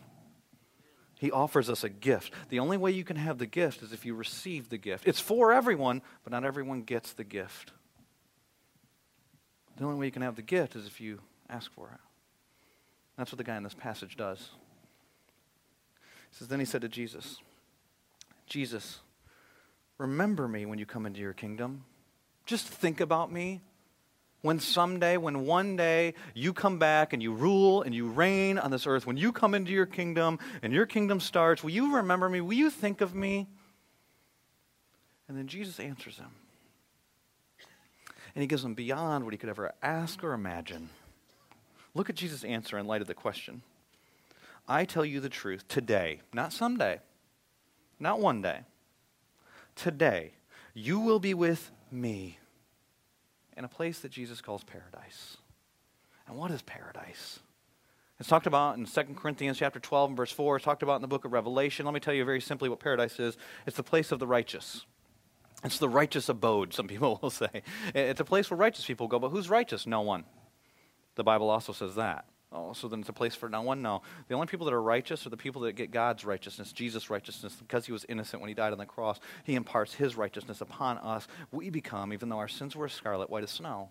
He offers us a gift. The only way you can have the gift is if you receive the gift. It's for everyone, but not everyone gets the gift. The only way you can have the gift is if you ask for it. That's what the guy in this passage does. Says, Then he said to Jesus, Jesus, remember me when you come into your kingdom. Just think about me when someday, when one day you come back and you rule and you reign on this earth, when you come into your kingdom and your kingdom starts, will you remember me? Will you think of me? And then Jesus answers him. And he gives him beyond what he could ever ask or imagine. Look at Jesus' answer in light of the question. I tell you the truth today, not someday, not one day. Today, you will be with me in a place that Jesus calls paradise. And what is paradise? It's talked about in 2 Corinthians chapter 12 and verse 4. It's talked about in the book of Revelation. Let me tell you very simply what paradise is. It's the place of the righteous. It's the righteous abode, some people will say. It's a place where righteous people go, but who's righteous? No one. The Bible also says that. Oh, so then it's a place for no one? No. The only people that are righteous are the people that get God's righteousness, Jesus' righteousness, because he was innocent when he died on the cross. He imparts his righteousness upon us. We become, even though our sins were scarlet white as snow,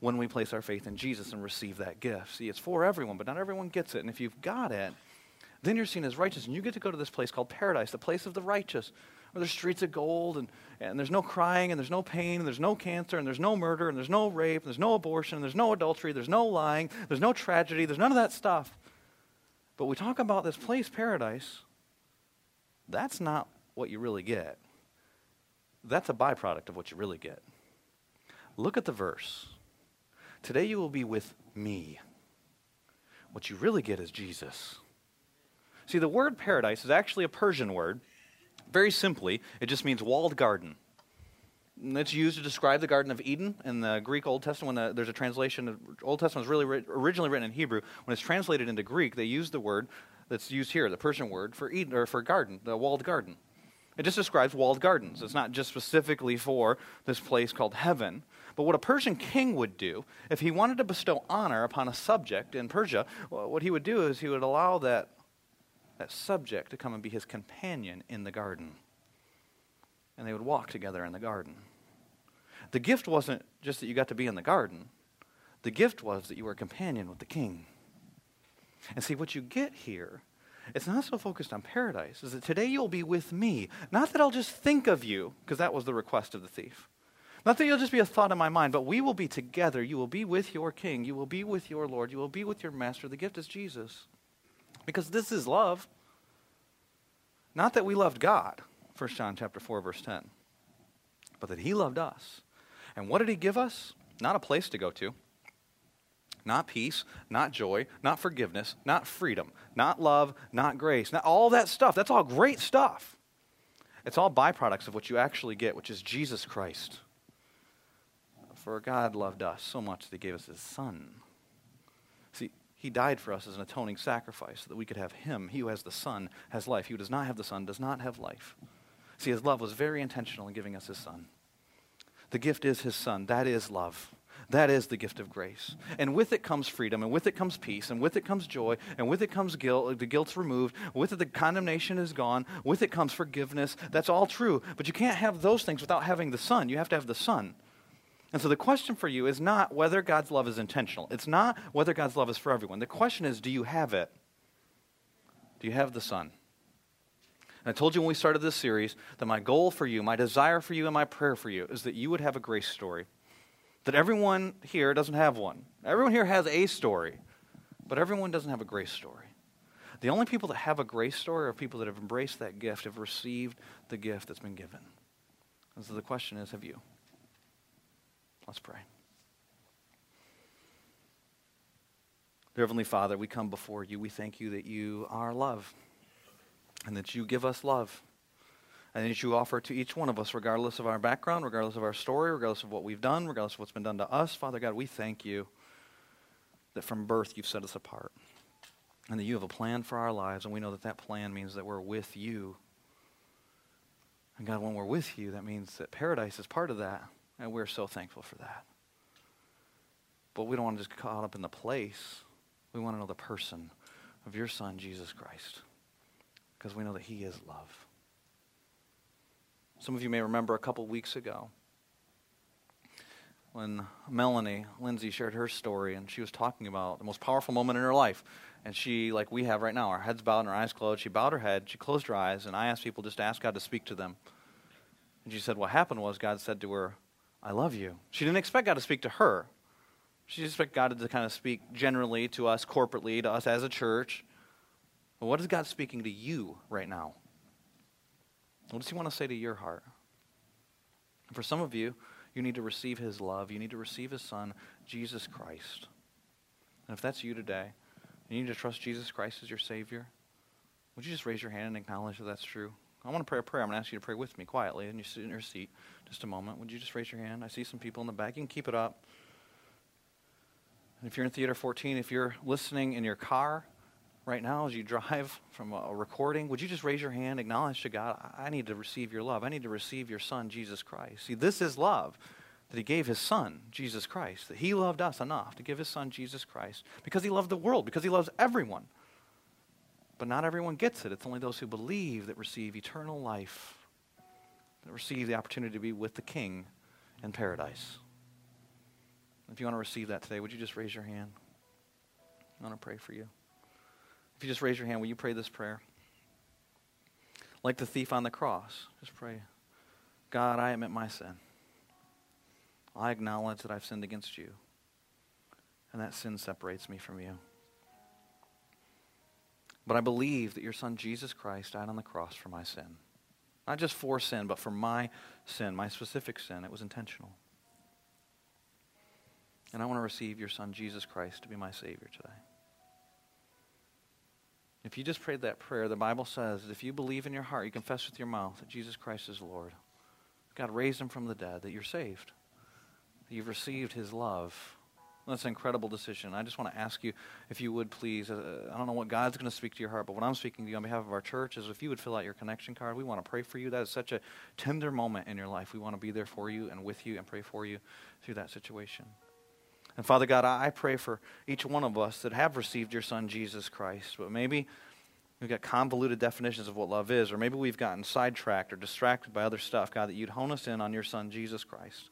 when we place our faith in Jesus and receive that gift. See, it's for everyone, but not everyone gets it. And if you've got it, then you're seen as righteous, and you get to go to this place called paradise, the place of the righteous where there's streets of gold and, and there's no crying and there's no pain and there's no cancer and there's no murder and there's no rape and there's no abortion and there's no adultery, there's no lying, there's no tragedy, there's none of that stuff. But we talk about this place, paradise, that's not what you really get. That's a byproduct of what you really get. Look at the verse. Today you will be with me. What you really get is Jesus. See, the word paradise is actually a Persian word very simply, it just means walled garden. And it's used to describe the Garden of Eden in the Greek Old Testament. When the, there's a translation, Old Testament was really ri- originally written in Hebrew. When it's translated into Greek, they use the word that's used here, the Persian word for Eden or for garden, the walled garden. It just describes walled gardens. It's not just specifically for this place called heaven. But what a Persian king would do, if he wanted to bestow honor upon a subject in Persia, what he would do is he would allow that that subject to come and be his companion in the garden. And they would walk together in the garden. The gift wasn't just that you got to be in the garden, the gift was that you were a companion with the king. And see, what you get here, it's not so focused on paradise, is that today you'll be with me. Not that I'll just think of you, because that was the request of the thief. Not that you'll just be a thought in my mind, but we will be together. You will be with your king. You will be with your Lord. You will be with your master. The gift is Jesus. Because this is love. Not that we loved God, 1 John chapter 4 verse 10, but that he loved us. And what did he give us? Not a place to go to. Not peace, not joy, not forgiveness, not freedom, not love, not grace, not all that stuff. That's all great stuff. It's all byproducts of what you actually get, which is Jesus Christ. For God loved us so much that he gave us his son he died for us as an atoning sacrifice so that we could have him. He who has the Son has life. He who does not have the Son does not have life. See, his love was very intentional in giving us his Son. The gift is his Son. That is love. That is the gift of grace. And with it comes freedom, and with it comes peace, and with it comes joy, and with it comes guilt. The guilt's removed. With it, the condemnation is gone. With it comes forgiveness. That's all true. But you can't have those things without having the Son. You have to have the Son. And so the question for you is not whether God's love is intentional. It's not whether God's love is for everyone. The question is do you have it? Do you have the Son? And I told you when we started this series that my goal for you, my desire for you, and my prayer for you is that you would have a grace story. That everyone here doesn't have one. Everyone here has a story, but everyone doesn't have a grace story. The only people that have a grace story are people that have embraced that gift, have received the gift that's been given. And so the question is have you? Let's pray. Dear Heavenly Father, we come before you. We thank you that you are love and that you give us love and that you offer to each one of us, regardless of our background, regardless of our story, regardless of what we've done, regardless of what's been done to us. Father God, we thank you that from birth you've set us apart and that you have a plan for our lives, and we know that that plan means that we're with you. And God, when we're with you, that means that paradise is part of that. And we're so thankful for that. But we don't want to just get caught up in the place. We want to know the person of your Son, Jesus Christ. because we know that He is love. Some of you may remember a couple weeks ago when Melanie Lindsay shared her story and she was talking about the most powerful moment in her life. And she, like we have right now, our heads bowed and our eyes closed. She bowed her head, she closed her eyes, and I asked people just to ask God to speak to them. And she said, What happened was God said to her, I love you. She didn't expect God to speak to her. She expected God to kind of speak generally to us corporately, to us as a church. But what is God speaking to you right now? What does He want to say to your heart? And for some of you, you need to receive His love. You need to receive His Son, Jesus Christ. And if that's you today, you need to trust Jesus Christ as your Savior, would you just raise your hand and acknowledge that that's true? I want to pray a prayer. I'm going to ask you to pray with me quietly, and you sit in your seat just a moment. Would you just raise your hand? I see some people in the back. You can keep it up. And if you're in Theater 14, if you're listening in your car right now as you drive from a recording, would you just raise your hand, acknowledge to God, I need to receive your love. I need to receive your Son, Jesus Christ. See, this is love that He gave His Son, Jesus Christ, that He loved us enough to give His Son, Jesus Christ, because He loved the world, because He loves everyone. But not everyone gets it. It's only those who believe that receive eternal life, receive the opportunity to be with the King in paradise. If you want to receive that today, would you just raise your hand? I want to pray for you. If you just raise your hand, will you pray this prayer? Like the thief on the cross, just pray God, I admit my sin. I acknowledge that I've sinned against you, and that sin separates me from you. But I believe that your son Jesus Christ died on the cross for my sin. Not just for sin, but for my sin, my specific sin. It was intentional. And I want to receive your Son, Jesus Christ, to be my Savior today. If you just prayed that prayer, the Bible says that if you believe in your heart, you confess with your mouth that Jesus Christ is Lord, God raised him from the dead, that you're saved, that you've received his love. That's an incredible decision. I just want to ask you, if you would please, uh, I don't know what God's going to speak to your heart, but what I'm speaking to you on behalf of our church is if you would fill out your connection card, we want to pray for you. That is such a tender moment in your life. We want to be there for you and with you and pray for you through that situation. And Father God, I pray for each one of us that have received your Son, Jesus Christ. But maybe we've got convoluted definitions of what love is, or maybe we've gotten sidetracked or distracted by other stuff, God, that you'd hone us in on your Son, Jesus Christ.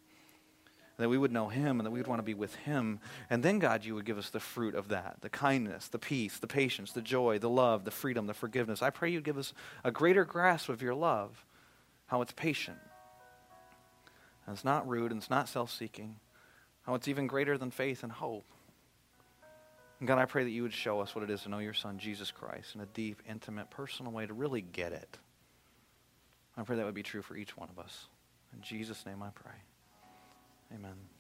That we would know him and that we would want to be with him. And then, God, you would give us the fruit of that the kindness, the peace, the patience, the joy, the love, the freedom, the forgiveness. I pray you'd give us a greater grasp of your love, how it's patient. And it's not rude and it's not self seeking how it's even greater than faith and hope. And God, I pray that you would show us what it is to know your Son, Jesus Christ, in a deep, intimate, personal way to really get it. I pray that would be true for each one of us. In Jesus' name I pray. Amen.